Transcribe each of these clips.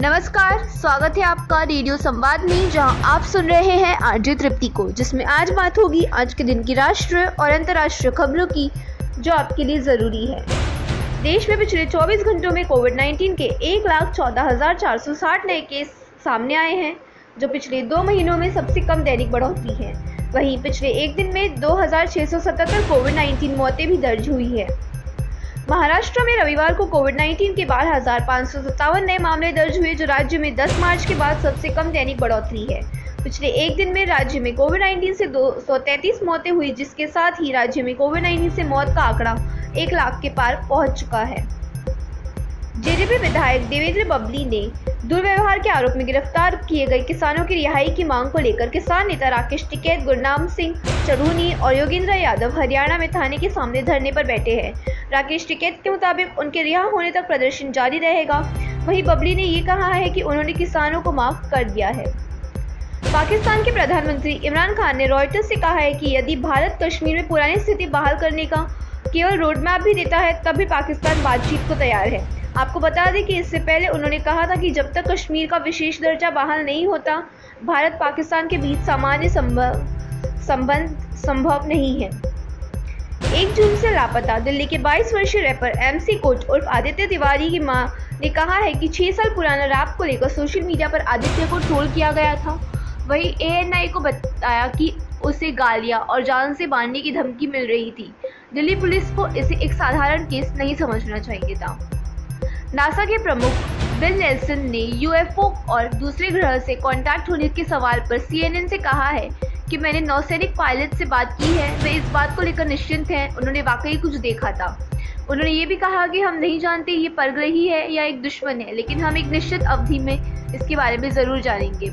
नमस्कार, स्वागत है आपका रेडियो संवाद में, जहाँ आप सुन रहे हैं आरजे तृप्ति को, जिसमें आज बात होगी आज के दिन की राष्ट्रीय और अंतर्राष्ट्रीय खबरों की, जो आपके लिए ज़रूरी है। देश में पिछले 24 घंटों में कोविड 19 के एक लाख चौदह हज़ार चार सौ साठ नए केस सामने आए हैं, जो पिछले दो महीनों में सबसे कम दैनिक बढ़ोतरी है। वहीं पिछले एक दिन में दो कोविड 19 मौतें भी दर्ज हुई है। महाराष्ट्र में रविवार को कोविड 19 के बारह हज़ार पाँच सत्तावन नए मामले दर्ज हुए, जो राज्य में 10 मार्च के बाद सबसे कम दैनिक बढ़ोतरी है। पिछले एक दिन में राज्य में कोविड 19 से दो सौ तैंतीस मौतें हुई, जिसके साथ ही राज्य में कोविड 19 से मौत का आंकड़ा एक लाख के पार पहुँच चुका है। जेजेपी विधायक देवेंद्र बबली ने दुर्व्यवहार के आरोप में गिरफ़्तार किए गए किसानों की रिहाई की मांग को लेकर किसान नेता राकेश टिकैत, गुरनाम सिंह चरूनी और योगेंद्र यादव हरियाणा में थाने के सामने धरने पर बैठे हैं। राकेश टिकैत के मुताबिक उनके रिहा होने तक प्रदर्शन जारी रहेगा। वहीं बबली ने ये कहा है कि उन्होंने किसानों को माफ़ कर दिया है। पाकिस्तान के प्रधानमंत्री इमरान खान ने रॉयटर्स से कहा है कि यदि भारत कश्मीर में पुरानी स्थिति बहाल करने का केवल रोडमैप भी देता है, तब भी पाकिस्तान बातचीत को तैयार है। आपको बता दें कि इससे पहले उन्होंने कहा था कि जब तक कश्मीर का विशेष दर्जा बहाल नहीं होता, भारत पाकिस्तान के बीच सामान्य संबंध संभव नहीं है। एक जून से लापता दिल्ली के 22 वर्षीय रैपर एमसी कोच उर्फ़ आदित्य तिवारी की माँ ने कहा है कि छह साल पुराना रैप को लेकर सोशल मीडिया पर आदित्य को ट्रोल किया गया था। वहीं एएनआई को बताया कि उसे गालियाँ और जान से बांधने की धमकी मिल रही थी। दिल्ली पुलिस को इसे एक साधारण केस नहीं समझना चाहिए था। नासा के प्रमुख बिल नेल्सन ने यूएफओ और दूसरे ग्रह से कांटेक्ट होने के सवाल पर सीएनएन से कहा है कि मैंने नौसैनिक पायलट से बात की है, वे इस बात को लेकर निश्चिंत हैं, उन्होंने वाकई कुछ देखा था। उन्होंने ये भी कहा कि हम नहीं जानते ये परग्रही है या एक दुश्मन है, लेकिन हम एक निश्चित अवधि में इसके बारे में ज़रूर जानेंगे।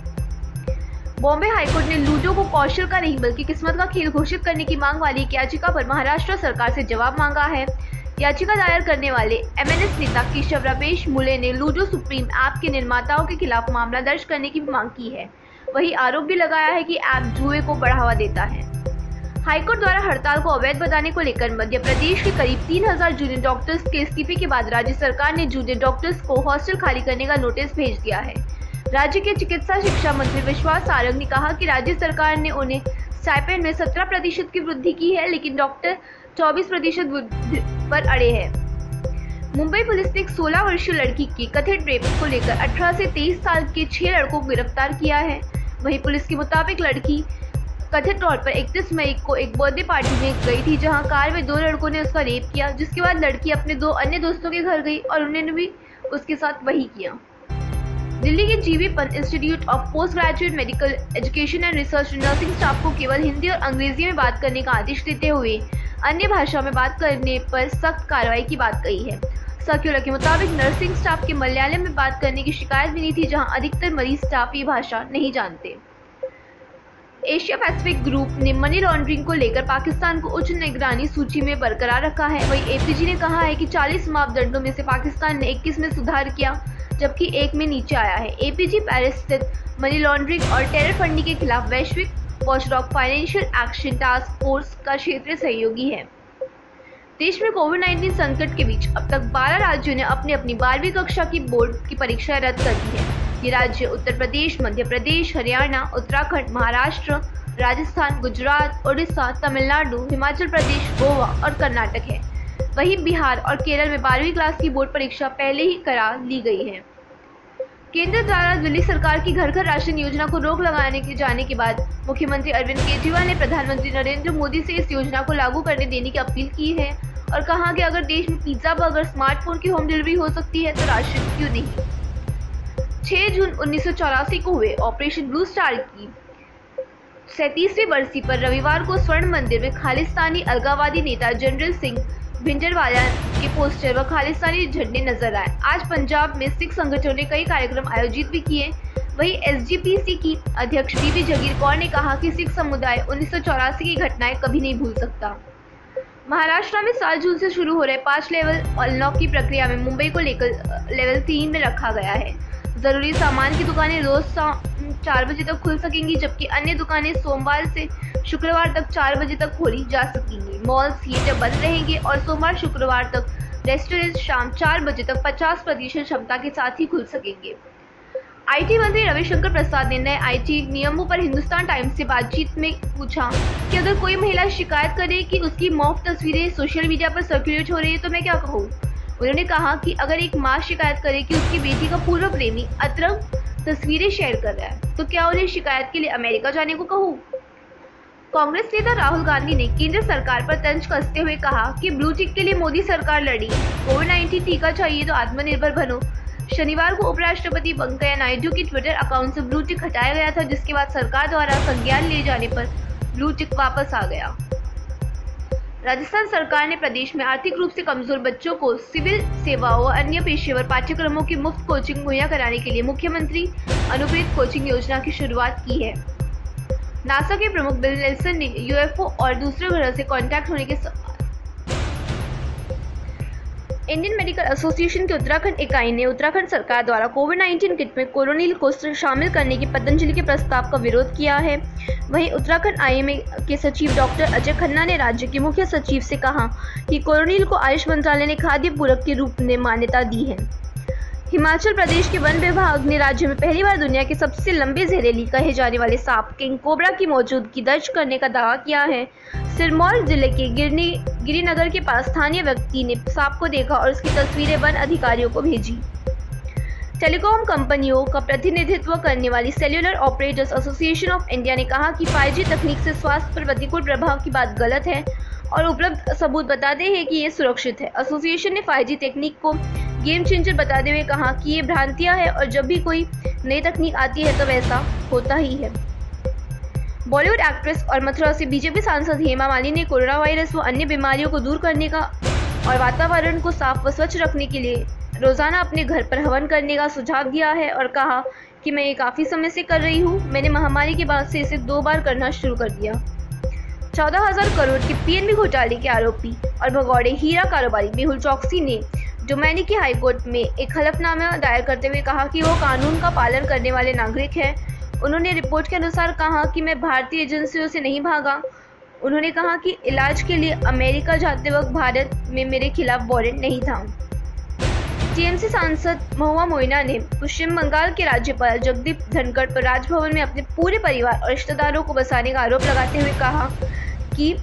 बॉम्बे हाईकोर्ट ने लूडो को कौशल का नहीं, बल्कि किस्मत का खेल घोषित करने की मांग वाली एक याचिका पर महाराष्ट्र सरकार से जवाब मांगा है। याचिका दायर करने वाले एमएनएस नेता केशव रमेश मुले ने लूडो सुप्रीम ऐप के निर्माताओं के खिलाफ मामला दर्ज करने की मांग की है। वही आरोप भी लगाया है कि ऐप जुए को बढ़ावा देता है। हाईकोर्ट द्वारा हड़ताल को अवैध बताने को लेकर मध्य प्रदेश के करीब 3000 जूनियर डॉक्टर्स के इस्तीफे के बाद राज्य सरकार ने जूनियर डॉक्टर्स को हॉस्टल खाली करने का नोटिस भेज दिया है। राज्य के चिकित्सा शिक्षा मंत्री विश्वास सारंग ने कहा कि राज्य सरकार ने उन्हें स्टाइपेंड में 17 प्रतिशत की वृद्धि की है, लेकिन डॉक्टर 24 प्रतिशत पर अड़े हैं। मुंबई पुलिस ने एक 16 वर्षीय लड़की की कथित रेप को लेकर 18 से 23 साल के छह लड़कों को गिरफ़्तार किया है। वहीं पुलिस के मुताबिक लड़की कथित तौर पर 31 मई को एक बर्थडे पार्टी में गई थी, जहाँ कार में दो लड़कों ने उसका रेप किया, जिसके बाद लड़की अपने दो अन्य दोस्तों के घर गई और उन्होंने भी उसके साथ वही किया। दिल्ली के GV Pant institute of post graduate medical education and research nursing staff को केवल हिंदी और अंग्रेज़ी में बात करने का आदेश देते हुए अन्य भाषा में बात करने पर सख्त कार्रवाई की बात कही है। सर्क्यूलर के मुताबिक नर्सिंग स्टाफ के मलयालम में बात करने की शिकायत मिली थी, जहाँ अधिकतर मरीज़ स्टाफ ये भाषा नहीं जानते। एशिया पैसिफिक ग्रुप ने मनी लॉन्ड्रिंग को लेकर पाकिस्तान को उच्च निगरानी सूची में बरकरार रखा है। वहीं एपीजी ने कहा है कि 40 मापदंडों में से पाकिस्तान ने 21 में सुधार किया, जबकि एक में नीचे आया है। एपीजी पेरिस स्थित मनी लॉन्ड्रिंग और टेरर फंडिंग के खिलाफ वैश्विक watchdog financial action task force का क्षेत्रीय सहयोगी है। देश में कोविड 19 संकट के बीच अब तक 12 राज्यों ने अपनी अपनी बारहवीं कक्षा की बोर्ड की परीक्षा रद्द कर दी है। ये राज्य उत्तर प्रदेश, मध्य प्रदेश, हरियाणा, उत्तराखंड, महाराष्ट्र, राजस्थान, गुजरात, उड़ीसा, तमिलनाडु, हिमाचल प्रदेश, गोवा और कर्नाटक है। वहीं बिहार और केरल में बारहवीं क्लास की बोर्ड परीक्षा पहले ही करा ली गई है। केंद्र द्वारा दिल्ली सरकार की घर घर राशन योजना को रोक लगाने के जाने के बाद मुख्यमंत्री अरविंद केजरीवाल ने प्रधानमंत्री नरेंद्र मोदी से इस योजना को लागू करने देने की अपील की है और कहा कि अगर देश में पिज्जा, बर्गर, स्मार्टफ़ोन की होम डिलीवरी हो सकती है तो राशन क्यों नहीं? 6 जून उन्नीस सौ चौरासी को हुए ऑपरेशन ब्लू स्टार की सैतीसवीं बरसी पर रविवार को स्वर्ण मंदिर में खालिस्तानी अलगावादी नेता जनरल सिंह भिंडरवाला के पोस्टर व खालिस्तानी झंडे नज़र आए। आज पंजाब में सिख संगठनों ने कई कार्यक्रम आयोजित भी किए। वहीं एसजीपीसी की अध्यक्ष बीबी जगीर कौर ने कहा कि सिख समुदाय उन्नीस सौ चौरासी की घटनाएँ कभी नहीं भूल सकता। महाराष्ट्र में सात जून से शुरू हो रहे पाँच लेवल अनलॉक की प्रक्रिया में मुंबई को लेकर लेवल तीन में रखा गया है। ज़रूरी सामान की दुकानें रोज चार बजे तक खुल सकेंगी, जबकि अन्य दुकानें सोमवार से शुक्रवार तक चार बजे तक खोली जा सकेंगी। मॉल थिएटर बंद रहेंगे और सोमवार, शुक्रवार तक रेस्टोरेंट शाम चार बजे तक 50 प्रतिशत क्षमता के साथ ही खुल सकेंगे। आईटी मंत्री रविशंकर प्रसाद ने नए आईटी नियमों पर हिंदुस्तान टाइम्स से बातचीत में पूछा कि अगर कोई महिला शिकायत करे कि उसकी मौत तस्वीरें सोशल मीडिया पर सर्कुलेट हो रही है तो मैं क्या कहूँ? उन्होंने कहा कि अगर एक माँ शिकायत करे कि उसकी बेटी का पूर्व प्रेमी अतरंग तस्वीरें शेयर कर रहा है तो क्या उन्हें शिकायत के लिए अमेरिका जाने को कहूँ? कांग्रेस नेता राहुल गांधी ने केंद्र सरकार पर तंज कसते हुए कहा कि ब्लू टिक के लिए मोदी सरकार लड़ी। कोविड 19 टीका चाहिए तो आत्मनिर्भर बनो। शनिवार को उपराष्ट्रपति वेंकैया नायडू के ट्विटर अकाउंट से ब्लू टिक हटाया गया था, जिसके बाद सरकार द्वारा संज्ञान ले जाने पर ब्लू टिक वापस आ गया। राजस्थान सरकार ने प्रदेश में आर्थिक रूप से कमज़ोर बच्चों को सिविल सेवाओं और अन्य पेशेवर पाठ्यक्रमों की मुफ़्त कोचिंग मुहैया कराने के लिए मुख्यमंत्री अनुप्रेत कोचिंग योजना की शुरुआत की है। नासा के प्रमुख बिल नेल्सन ने यूएफओ और दूसरे ग्रह से कांटेक्ट होने के इंडियन मेडिकल एसोसिएशन की उत्तराखंड इकाई ने उत्तराखंड सरकार द्वारा कोविड 19 किट में कोरोनिल को शामिल करने के पतंजलि के प्रस्ताव का विरोध किया है। वहीं उत्तराखंड आईएमए के सचिव डॉक्टर अजय खन्ना ने राज्य के मुख्य सचिव से कहा कि कोरोनिल को आयुष मंत्रालय ने खाद्य पूरक के रूप में मान्यता दी है। हिमाचल प्रदेश के वन विभाग ने राज्य में पहली बार दुनिया के सबसे लंबे जहरीली कहे जाने वाले सांप किंग कोबरा की मौजूदगी दर्ज करने का दावा किया है। सिरमौर ज़िले के गिरनी, गिरिनगर के पास स्थानीय व्यक्ति ने सांप को देखा और उसकी तस्वीरें वन अधिकारियों को भेजी। टेलीकॉम कंपनियों का प्रतिनिधित्व करने वाली cellular operators association of India ने कहा कि 5G तकनीक से स्वास्थ्य पर प्रतिकूल प्रभाव की बात गलत है और उपलब्ध सबूत बताते हैं कि ये सुरक्षित है। एसोसिएशन ने 5G तकनीक को गेम चेंजर बताते हुए कहा कि ये भ्रांतियाँ हैं और जब भी कोई नई तकनीक आती है तो वैसा होता ही है। बॉलीवुड एक्ट्रेस और मथुरा से बीजेपी सांसद हेमा मालिनी ने कोरोना वायरस व अन्य बीमारियों को दूर करने का और वातावरण को साफ़ व स्वच्छ रखने के लिए रोज़ाना अपने घर पर हवन करने का सुझाव दिया है और कहा कि मैं ये काफ़ी समय से कर रही हूँ, मैंने महामारी के बाद से इसे दो बार करना शुरू कर दिया। चौदह हज़ार करोड़ के पीएनबी घोटाले के आरोपी और भगौड़े हीरा कारोबारी मेहुल चौकसी ने डोमैनी की हाईकोर्ट में एक हलफनामा दायर करते हुए कहा कि वो कानून का पालन करने वाले नागरिक हैं। उन्होंने रिपोर्ट के अनुसार कहा कि मैं भारतीय एजेंसियों से नहीं भागा। उन्होंने कहा कि इलाज के लिए अमेरिका जाते वक्त भारत में मेरे खिलाफ वारंट नहीं था। टीएमसी सांसद महुआ मोइना ने पश्चिम बंगाल के राज्यपाल जगदीप धनखड़ पर राजभवन में अपने पूरे परिवार और रिश्तेदारों को बसाने का आरोप लगाते हुए कहा कि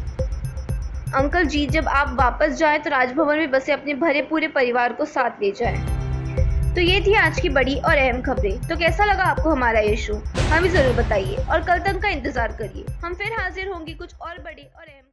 अंकल जी, जब आप वापस जाए तो राजभवन में बसे अपने भरे पूरे परिवार को साथ ले जाए। तो ये थी आज की बड़ी और अहम खबरें। तो कैसा लगा आपको हमारा ये शो? हमें ज़रूर बताइए और कल तक का इंतज़ार करिए। हम फिर हाजिर होंगे कुछ और बड़ी और अहम